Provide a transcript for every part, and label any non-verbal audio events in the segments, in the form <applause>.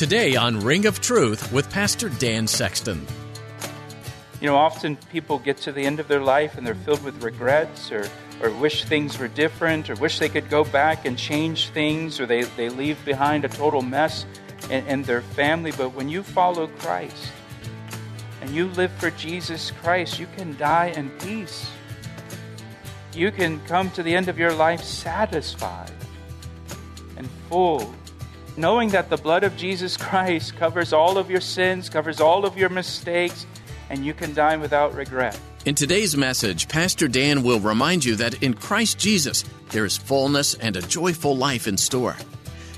Today on Ring of Truth with Pastor Dan Sexton. You know, often people get to the end of their life and they're filled with regrets or, or wish things were different or wish they could go back and change things or they, they leave behind a total mess in, in their family. But when you follow Christ and you live for Jesus Christ, you can die in peace. You can come to the end of your life satisfied and full knowing that the blood of Jesus Christ covers all of your sins, covers all of your mistakes, and you can die without regret. In today's message, Pastor Dan will remind you that in Christ Jesus, there is fullness and a joyful life in store.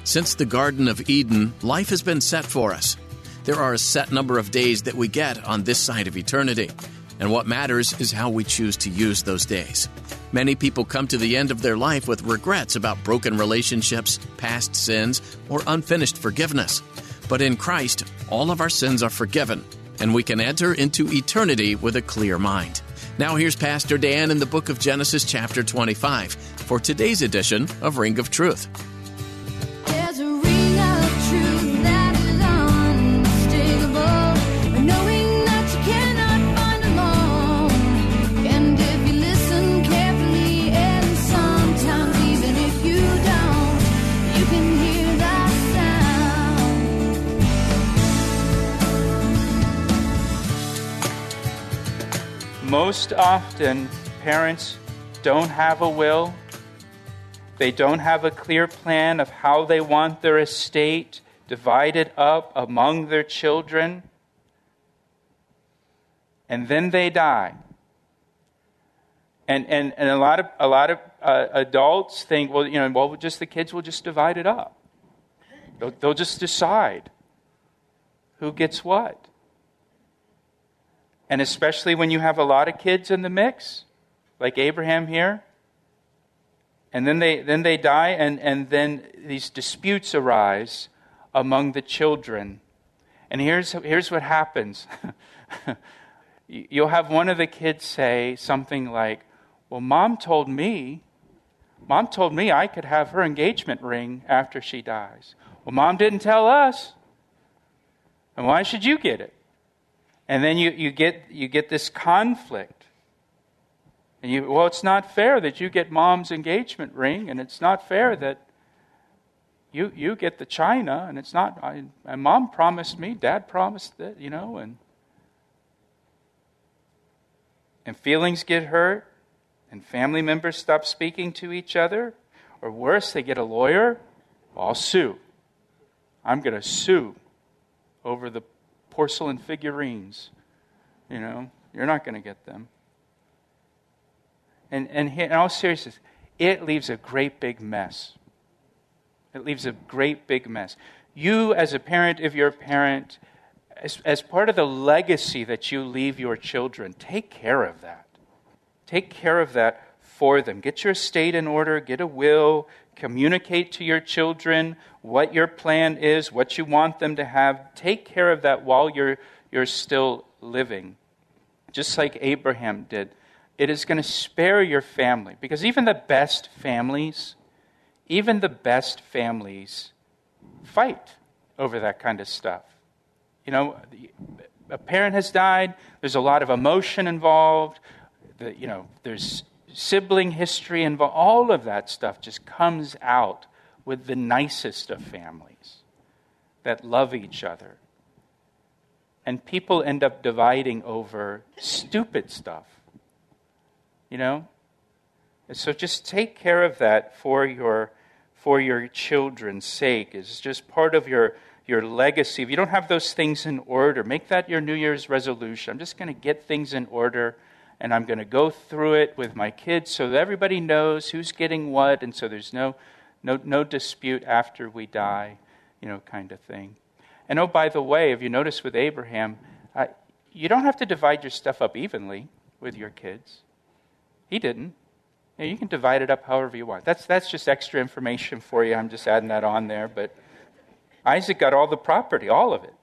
Since the Garden of Eden, life has been set for us. There are a set number of days that we get on this side of eternity, and what matters is how we choose to use those days. Many people come to the end of their life with regrets about broken relationships, past sins, or unfinished forgiveness. But in Christ, all of our sins are forgiven, and we can enter into eternity with a clear mind. Now, here's Pastor Dan in the book of Genesis, chapter 25, for today's edition of Ring of Truth. Most often, parents don't have a will. They don't have a clear plan of how they want their estate divided up among their children. And then they die. And, and, and a lot of, a lot of uh, adults think, well, you know, well, just the kids will just divide it up. They'll, they'll just decide who gets what. And especially when you have a lot of kids in the mix, like Abraham here. And then they, then they die, and, and then these disputes arise among the children. And here's, here's what happens <laughs> you'll have one of the kids say something like, Well, mom told me, mom told me I could have her engagement ring after she dies. Well, mom didn't tell us. And why should you get it? And then you, you, get, you get this conflict. And you, well, it's not fair that you get mom's engagement ring, and it's not fair that you, you get the china, and it's not, I, and mom promised me, dad promised that, you know, and, and feelings get hurt, and family members stop speaking to each other, or worse, they get a lawyer. I'll sue. I'm going to sue over the porcelain figurines. You know, you're not going to get them. And, and in all seriousness, it leaves a great big mess. It leaves a great big mess. You, as a parent, if you're a parent, as, as part of the legacy that you leave your children, take care of that. Take care of that for them. Get your estate in order, get a will, communicate to your children what your plan is, what you want them to have. Take care of that while you're, you're still living, just like Abraham did. It is going to spare your family because even the best families, even the best families fight over that kind of stuff. You know, a parent has died, there's a lot of emotion involved, the, you know, there's sibling history and all of that stuff just comes out with the nicest of families that love each other. And people end up dividing over stupid stuff. You know? So just take care of that for your for your children's sake. It's just part of your your legacy. If you don't have those things in order, make that your New Year's resolution. I'm just going to get things in order and I'm going to go through it with my kids so that everybody knows who's getting what, and so there's no No, no dispute after we die, you know, kind of thing. And oh, by the way, if you notice with Abraham, uh, you don't have to divide your stuff up evenly with your kids. He didn't. You, know, you can divide it up however you want. That's, that's just extra information for you. I'm just adding that on there. But Isaac got all the property, all of it.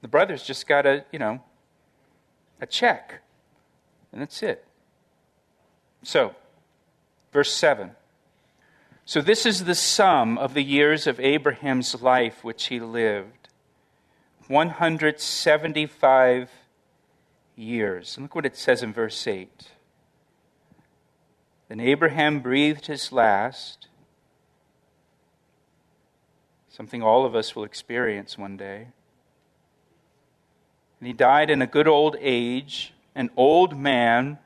The brothers just got a, you know, a check. And that's it. So, verse 7. So, this is the sum of the years of Abraham's life which he lived 175 years. And look what it says in verse 8. Then Abraham breathed his last, something all of us will experience one day. And he died in a good old age, an old man,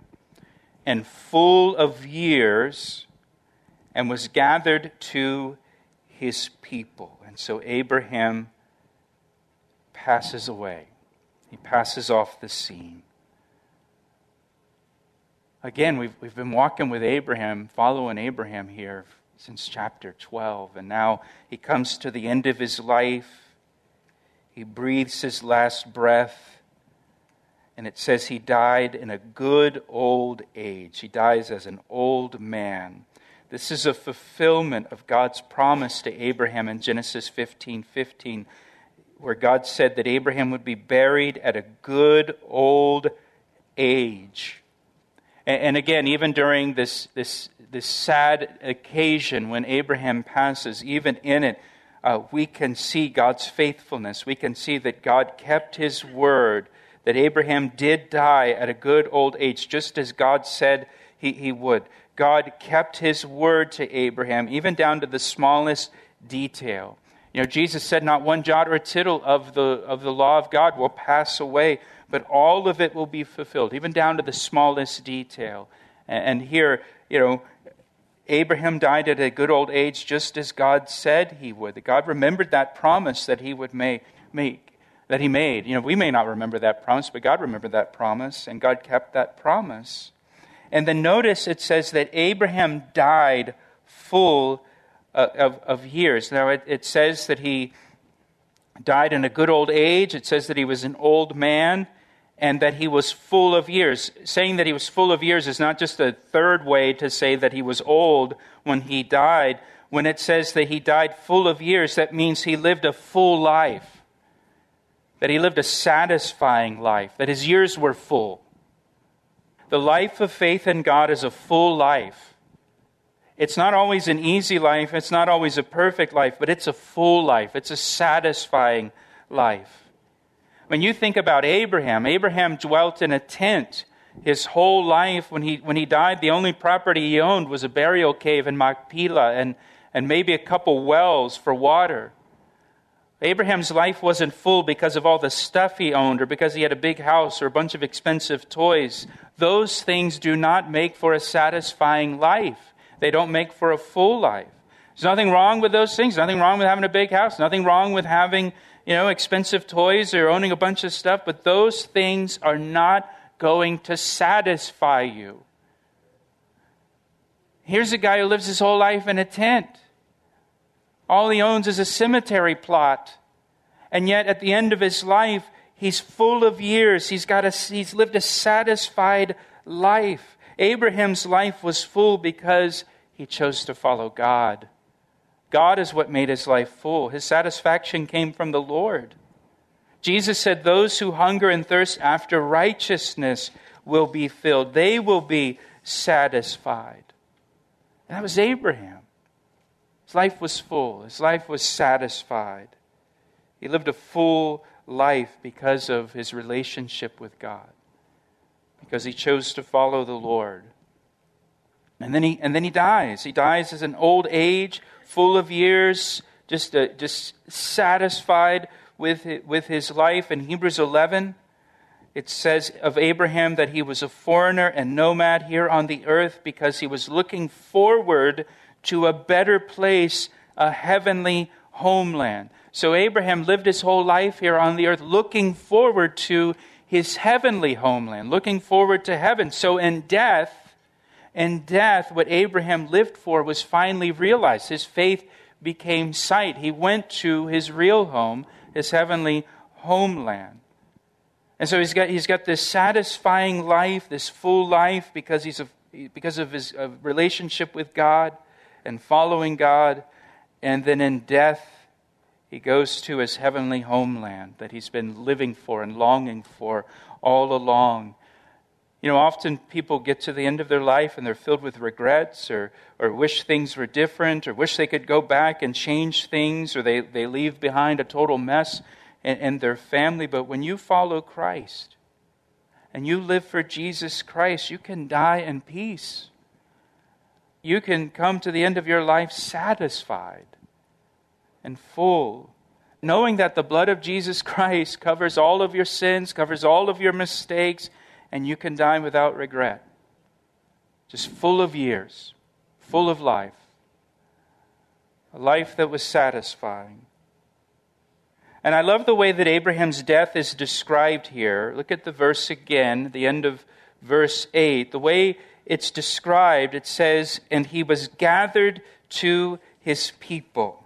and full of years, and was gathered to his people. And so Abraham passes away, he passes off the scene. Again, we've, we've been walking with Abraham, following Abraham here since chapter 12, and now he comes to the end of his life he breathes his last breath, and it says he died in a good old age. He dies as an old man. This is a fulfillment of God's promise to Abraham in Genesis 15 15, where God said that Abraham would be buried at a good old age. And, again, even during this, this, this sad occasion when Abraham passes, even in it, uh, we can see God's faithfulness. We can see that God kept his word, that Abraham did die at a good old age, just as God said he, he would. God kept his word to Abraham, even down to the smallest detail. You know, Jesus said, Not one jot or tittle of the, of the law of God will pass away, but all of it will be fulfilled, even down to the smallest detail. And, and here, you know, Abraham died at a good old age just as God said he would. That God remembered that promise that he would make, make, that he made. You know, we may not remember that promise, but God remembered that promise, and God kept that promise. And then notice it says that Abraham died full uh, of, of years. Now, it, it says that he died in a good old age. It says that he was an old man and that he was full of years. Saying that he was full of years is not just a third way to say that he was old when he died. When it says that he died full of years, that means he lived a full life, that he lived a satisfying life, that his years were full. The life of faith in God is a full life. It's not always an easy life, it's not always a perfect life, but it's a full life, it's a satisfying life. When you think about Abraham, Abraham dwelt in a tent his whole life. When he, when he died, the only property he owned was a burial cave in Machpelah and, and maybe a couple wells for water. Abraham's life wasn't full because of all the stuff he owned or because he had a big house or a bunch of expensive toys. Those things do not make for a satisfying life. They don't make for a full life. There's nothing wrong with those things. Nothing wrong with having a big house. Nothing wrong with having you know, expensive toys or owning a bunch of stuff, but those things are not going to satisfy you. Here's a guy who lives his whole life in a tent. All he owns is a cemetery plot. And yet, at the end of his life, he's full of years. He's, got a, he's lived a satisfied life. Abraham's life was full because he chose to follow God. God is what made his life full. His satisfaction came from the Lord. Jesus said, Those who hunger and thirst after righteousness will be filled, they will be satisfied. And that was Abraham. His life was full, his life was satisfied. He lived a full life because of his relationship with God, because he chose to follow the Lord. And then he, and then he dies. He dies as an old age full of years, just, uh, just satisfied with, with his life. In Hebrews 11, it says of Abraham that he was a foreigner and nomad here on the earth because he was looking forward to a better place, a heavenly homeland. So Abraham lived his whole life here on the earth looking forward to his heavenly homeland, looking forward to heaven. So in death, in death, what Abraham lived for was finally realized. His faith became sight. He went to his real home, his heavenly homeland. And so he's got, he's got this satisfying life, this full life, because, he's a, because of his relationship with God and following God. And then in death, he goes to his heavenly homeland that he's been living for and longing for all along. You know, often people get to the end of their life and they're filled with regrets or, or wish things were different or wish they could go back and change things or they, they leave behind a total mess in, in their family. But when you follow Christ and you live for Jesus Christ, you can die in peace. You can come to the end of your life satisfied and full, knowing that the blood of Jesus Christ covers all of your sins, covers all of your mistakes, and you can die without regret. Just full of years, full of life. A life that was satisfying. And I love the way that Abraham's death is described here. Look at the verse again, the end of verse 8. The way it's described, it says, And he was gathered to his people.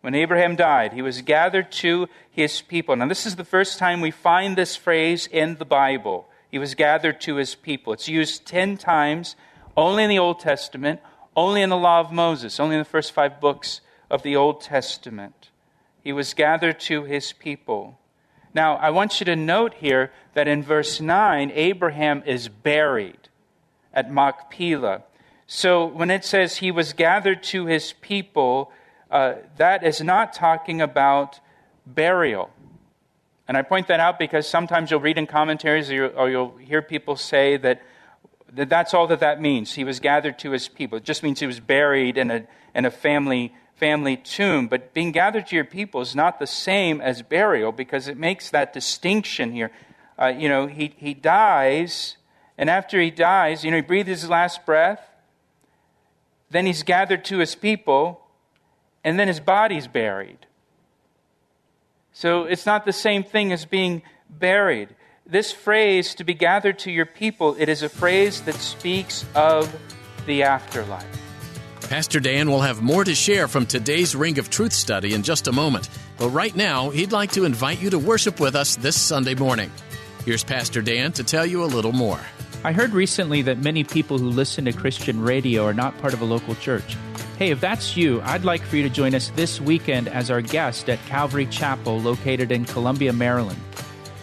When Abraham died, he was gathered to his people. Now, this is the first time we find this phrase in the Bible. He was gathered to his people. It's used 10 times, only in the Old Testament, only in the Law of Moses, only in the first five books of the Old Testament. He was gathered to his people. Now, I want you to note here that in verse 9, Abraham is buried at Machpelah. So when it says he was gathered to his people, uh, that is not talking about burial. And I point that out because sometimes you'll read in commentaries or, or you'll hear people say that, that that's all that that means. He was gathered to his people. It just means he was buried in a, in a family, family tomb. But being gathered to your people is not the same as burial because it makes that distinction here. Uh, you know, he, he dies, and after he dies, you know, he breathes his last breath. Then he's gathered to his people and then his body's buried. So it's not the same thing as being buried. This phrase, to be gathered to your people, it is a phrase that speaks of the afterlife. Pastor Dan will have more to share from today's Ring of Truth study in just a moment. But right now, he'd like to invite you to worship with us this Sunday morning. Here's Pastor Dan to tell you a little more. I heard recently that many people who listen to Christian radio are not part of a local church. Hey, if that's you, I'd like for you to join us this weekend as our guest at Calvary Chapel, located in Columbia, Maryland.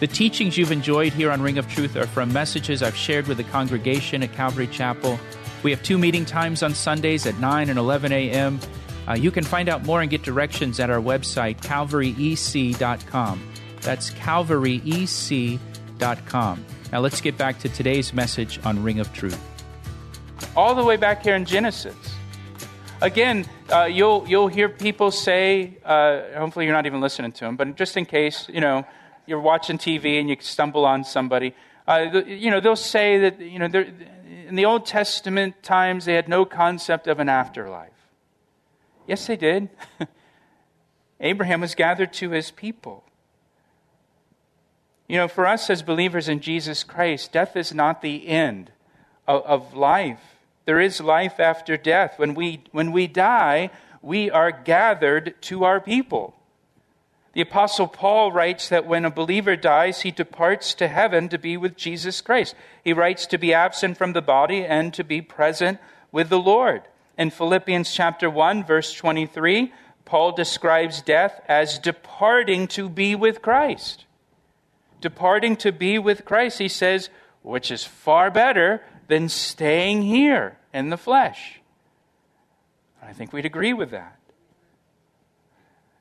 The teachings you've enjoyed here on Ring of Truth are from messages I've shared with the congregation at Calvary Chapel. We have two meeting times on Sundays at 9 and 11 a.m. Uh, you can find out more and get directions at our website, calvaryec.com. That's calvaryec.com. Now let's get back to today's message on Ring of Truth. All the way back here in Genesis again, uh, you'll, you'll hear people say, uh, hopefully you're not even listening to them, but just in case, you know, you're watching TV and you stumble on somebody, uh, you know, they'll say that, you know, in the Old Testament times, they had no concept of an afterlife. Yes, they did. <laughs> Abraham was gathered to his people. You know, for us as believers in Jesus Christ, death is not the end of, of life. There is life after death. When we, when we die, we are gathered to our people. The Apostle Paul writes that when a believer dies, he departs to heaven to be with Jesus Christ. He writes to be absent from the body and to be present with the Lord. In Philippians chapter 1, verse 23, Paul describes death as departing to be with Christ. Departing to be with Christ, he says, which is far better than staying here in the flesh. I think we'd agree with that.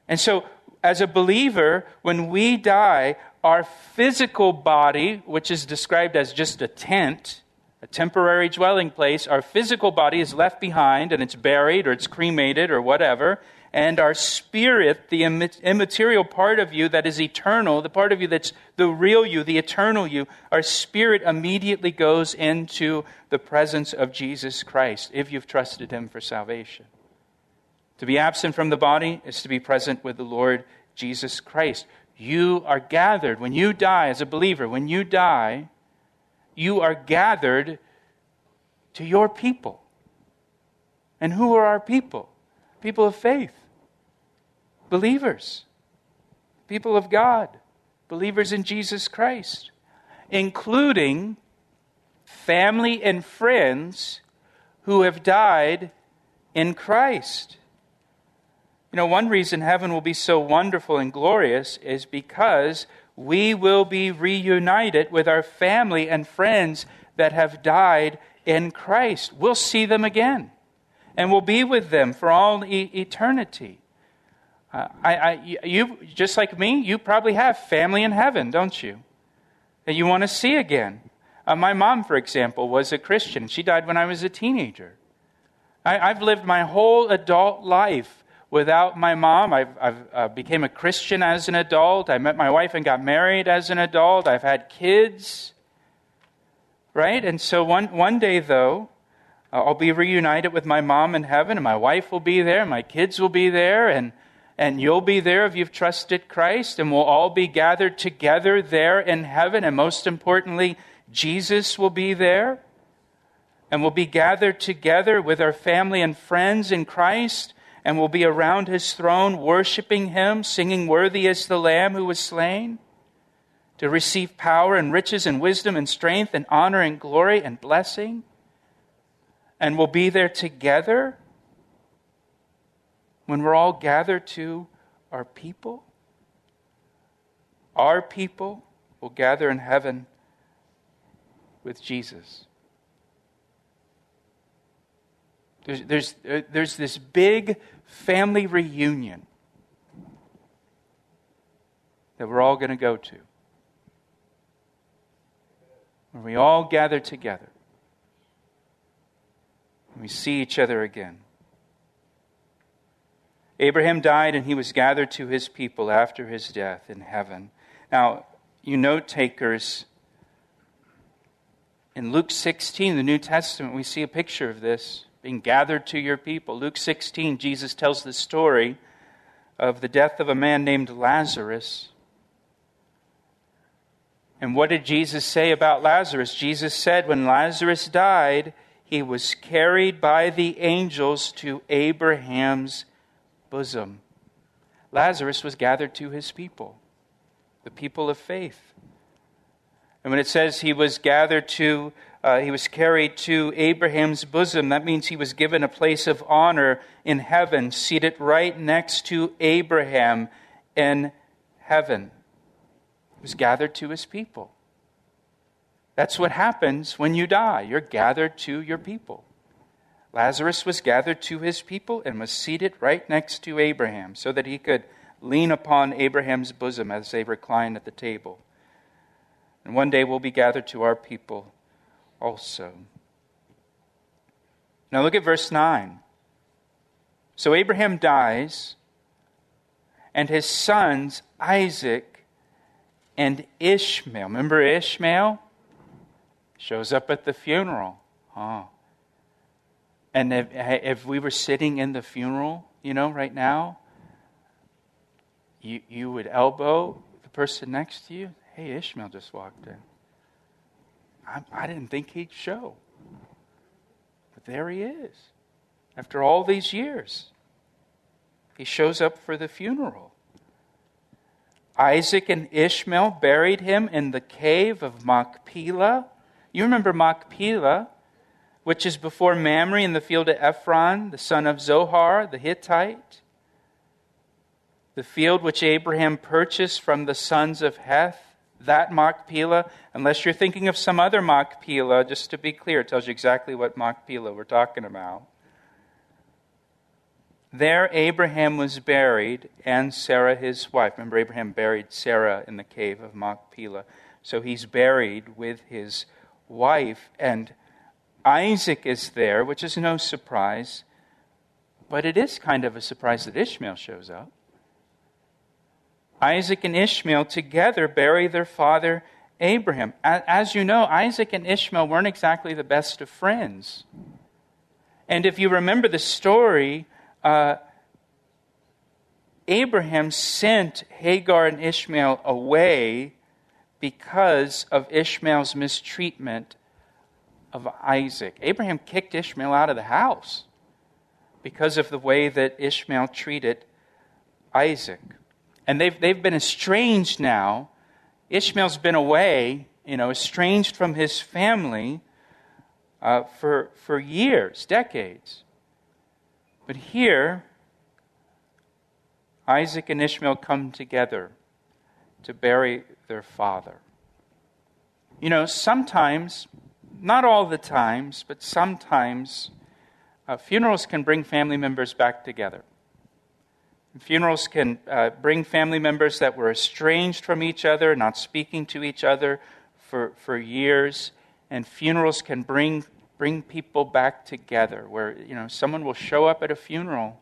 And so, as a believer, when we die, our physical body, which is described as just a tent, a temporary dwelling place, our physical body is left behind and it's buried or it's cremated or whatever and our spirit, the immaterial part of you that is eternal, the part of you that's the real you, the eternal you, our spirit immediately goes into the presence of Jesus Christ if you've trusted him for salvation. To be absent from the body is to be present with the Lord Jesus Christ. You are gathered. When you die as a believer, when you die, you are gathered to your people. And who are our people? People of faith, believers, people of God, believers in Jesus Christ, including family and friends who have died in Christ. You know, one reason heaven will be so wonderful and glorious is because we will be reunited with our family and friends that have died in Christ. We'll see them again, and we'll be with them for all e- eternity. Uh, I, I, you, just like me, you probably have family in heaven, don't you? That you want to see again. Uh, my mom, for example, was a Christian. She died when I was a teenager. I, have lived my whole adult life without my mom. I've, I've uh, became a Christian as an adult. I met my wife and got married as an adult. I've had kids. Right? And so one, one day, though, Uh, I'll be reunited with my mom in heaven, and my wife will be there, my kids will be there, and, and you'll be there if you've trusted Christ, and we'll all be gathered together there in heaven. And most importantly, Jesus will be there and we'll be gathered together with our family and friends in Christ, and we'll be around his throne, worshiping him, singing, Worthy is the Lamb who was slain, to receive power and riches and wisdom and strength and honor and glory and blessing. And we'll be there together when we're all gathered to our people. Our people will gather in heaven with Jesus. There's, there's, uh, there's this big family reunion that we're all going to go to. Where we all gather together. And we see each other again. Abraham died and he was gathered to his people after his death in heaven. Now, you note takers, in Luke 16, the New Testament, we see a picture of this being gathered to your people. Luke 16, Jesus tells the story of the death of a man named Lazarus. And what did Jesus say about Lazarus? Jesus said, when Lazarus died, he was carried by the angels to Abraham's bosom. Lazarus was gathered to his people, the people of faith. And when it says he was gathered to uh, he was carried to Abraham's bosom. That means he was given a place of honor in heaven, seated right next to Abraham in heaven. He was gathered to his people. That's what happens when you die. You're gathered to your people. Lazarus was gathered to his people and was seated right next to Abraham so that he could lean upon Abraham's bosom as they reclined at the table. And one day we'll be gathered to our people also. Now look at verse 9. So Abraham dies, and his sons, Isaac and Ishmael. Remember Ishmael? Shows up at the funeral. Oh. And if, if we were sitting in the funeral, you know, right now, you, you would elbow the person next to you. Hey, Ishmael just walked in. I, I didn't think he'd show. But there he is. After all these years, he shows up for the funeral. Isaac and Ishmael buried him in the cave of Machpelah. You remember Machpelah, which is before Mamre in the field of Ephron, the son of Zohar, the Hittite. The field which Abraham purchased from the sons of Heth that Machpelah, unless you're thinking of some other Machpelah, just to be clear, it tells you exactly what Machpelah we're talking about. There, Abraham was buried, and Sarah, his wife. Remember, Abraham buried Sarah in the cave of Machpelah. So he's buried with his wife, and Isaac is there, which is no surprise, but it is kind of a surprise that Ishmael shows up. Isaac and Ishmael together bury their father Abraham. As you know, Isaac and Ishmael weren't exactly the best of friends. And if you remember the story, uh, Abraham sent Hagar and Ishmael away because of Ishmael's mistreatment of Isaac. Abraham kicked Ishmael out of the house because of the way that Ishmael treated Isaac. And they've, they've been estranged now. Ishmael's been away, you know, estranged from his family uh, for, for years, decades. But here, Isaac and Ishmael come together to bury their father. You know, sometimes, not all the times, but sometimes, uh, funerals can bring family members back together. Funerals can uh, bring family members that were estranged from each other, not speaking to each other for, for years. And funerals can bring, bring people back together, where you know, someone will show up at a funeral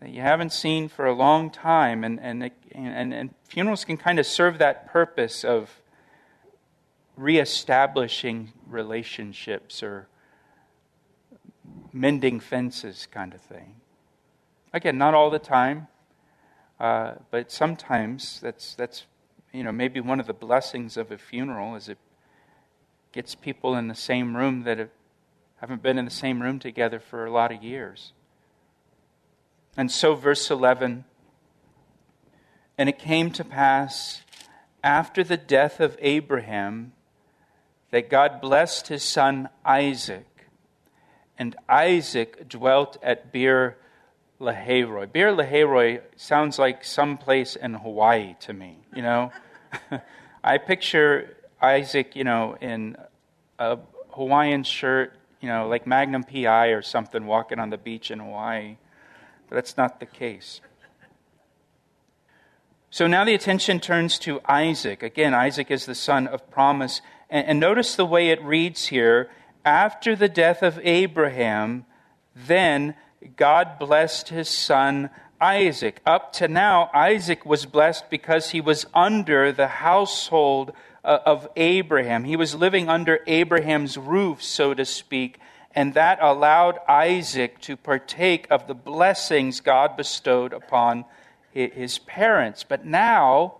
that you haven't seen for a long time. And, and, and, and funerals can kind of serve that purpose of reestablishing relationships or mending fences kind of thing. Again, not all the time, uh, but sometimes that's, that's you know, maybe one of the blessings of a funeral is it gets people in the same room that have, haven't been in the same room together for a lot of years. And so, verse 11 And it came to pass after the death of Abraham that God blessed his son Isaac, and Isaac dwelt at Beer Lahairoi. Beer Lahairoi sounds like some place in Hawaii to me, you know? <laughs> I picture Isaac, you know, in a Hawaiian shirt, you know, like Magnum PI or something, walking on the beach in Hawaii. That's not the case. So now the attention turns to Isaac. Again, Isaac is the son of promise. And, and notice the way it reads here after the death of Abraham, then God blessed his son Isaac. Up to now, Isaac was blessed because he was under the household uh, of Abraham. He was living under Abraham's roof, so to speak, and that allowed Isaac to partake of the blessings God bestowed upon his parents. But now,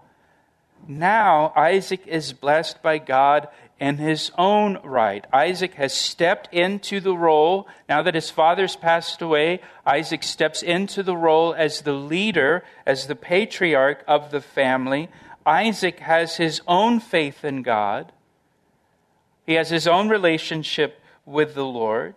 now Isaac is blessed by God in his own right. Isaac has stepped into the role, now that his father's passed away, Isaac steps into the role as the leader, as the patriarch of the family. Isaac has his own faith in God, he has his own relationship with the Lord.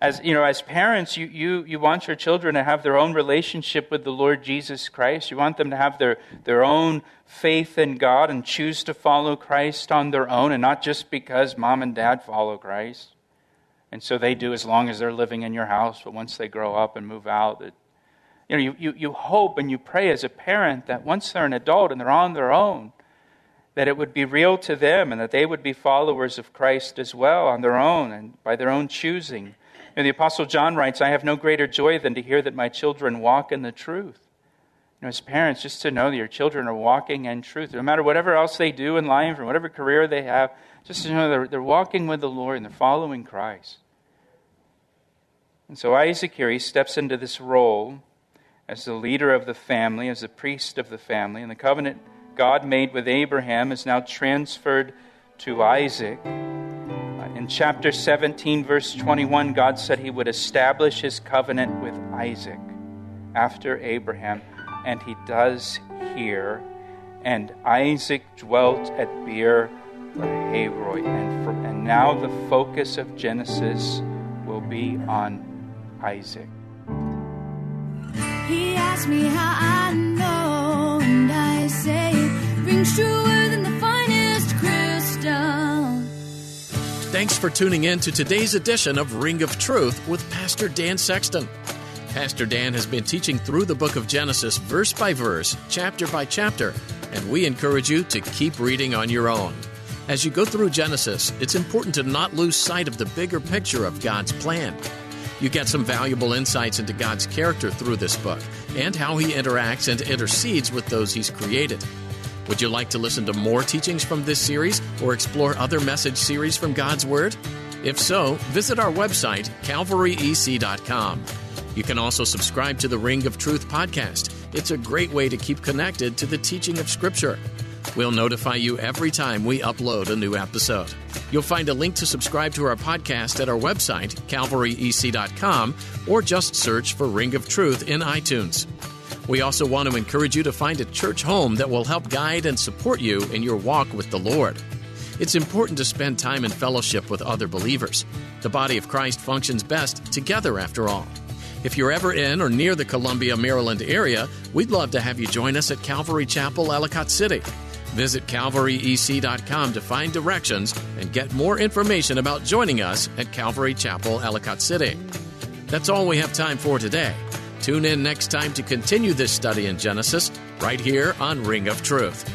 As you know as parents you, you, you want your children to have their own relationship with the lord jesus christ. You want them to have their, their own faith in god and choose to follow christ on their own and not just because mom and dad follow christ. And so they do as long as they're living in your house but once they grow up and move out that you know you, you, you hope and you pray as a parent that once they're an adult and they're on their own that it would be real to them and that they would be followers of christ as well on their own and by their own choosing and the Apostle John writes, I have no greater joy than to hear that my children walk in the truth. You know, as parents, just to know that your children are walking in truth, no matter whatever else they do in life or whatever career they have, just to know they're, they're walking with the Lord and they're following Christ. And so Isaac here, he steps into this role as the leader of the family, as the priest of the family, and the covenant God made with Abraham is now transferred to Isaac. Uh, in chapter 17, verse 21, God said he would establish his covenant with Isaac after Abraham, and he does here. And Isaac dwelt at Beer Lahairoi. And, and now the focus of Genesis will be on Isaac. He asked me how I truer than the finest crystal. Thanks for tuning in to today's edition of Ring of Truth with Pastor Dan Sexton. Pastor Dan has been teaching through the book of Genesis verse by verse, chapter by chapter, and we encourage you to keep reading on your own. As you go through Genesis, it's important to not lose sight of the bigger picture of God's plan. You get some valuable insights into God's character through this book and how he interacts and intercedes with those he's created. Would you like to listen to more teachings from this series or explore other message series from God's Word? If so, visit our website, calvaryec.com. You can also subscribe to the Ring of Truth podcast. It's a great way to keep connected to the teaching of Scripture. We'll notify you every time we upload a new episode. You'll find a link to subscribe to our podcast at our website, calvaryec.com, or just search for Ring of Truth in iTunes. We also want to encourage you to find a church home that will help guide and support you in your walk with the Lord. It's important to spend time in fellowship with other believers. The body of Christ functions best together, after all. If you're ever in or near the Columbia, Maryland area, we'd love to have you join us at Calvary Chapel, Ellicott City. Visit calvaryec.com to find directions and get more information about joining us at Calvary Chapel, Ellicott City. That's all we have time for today. Tune in next time to continue this study in Genesis right here on Ring of Truth.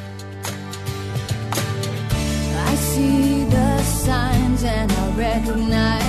I see the signs and I recognize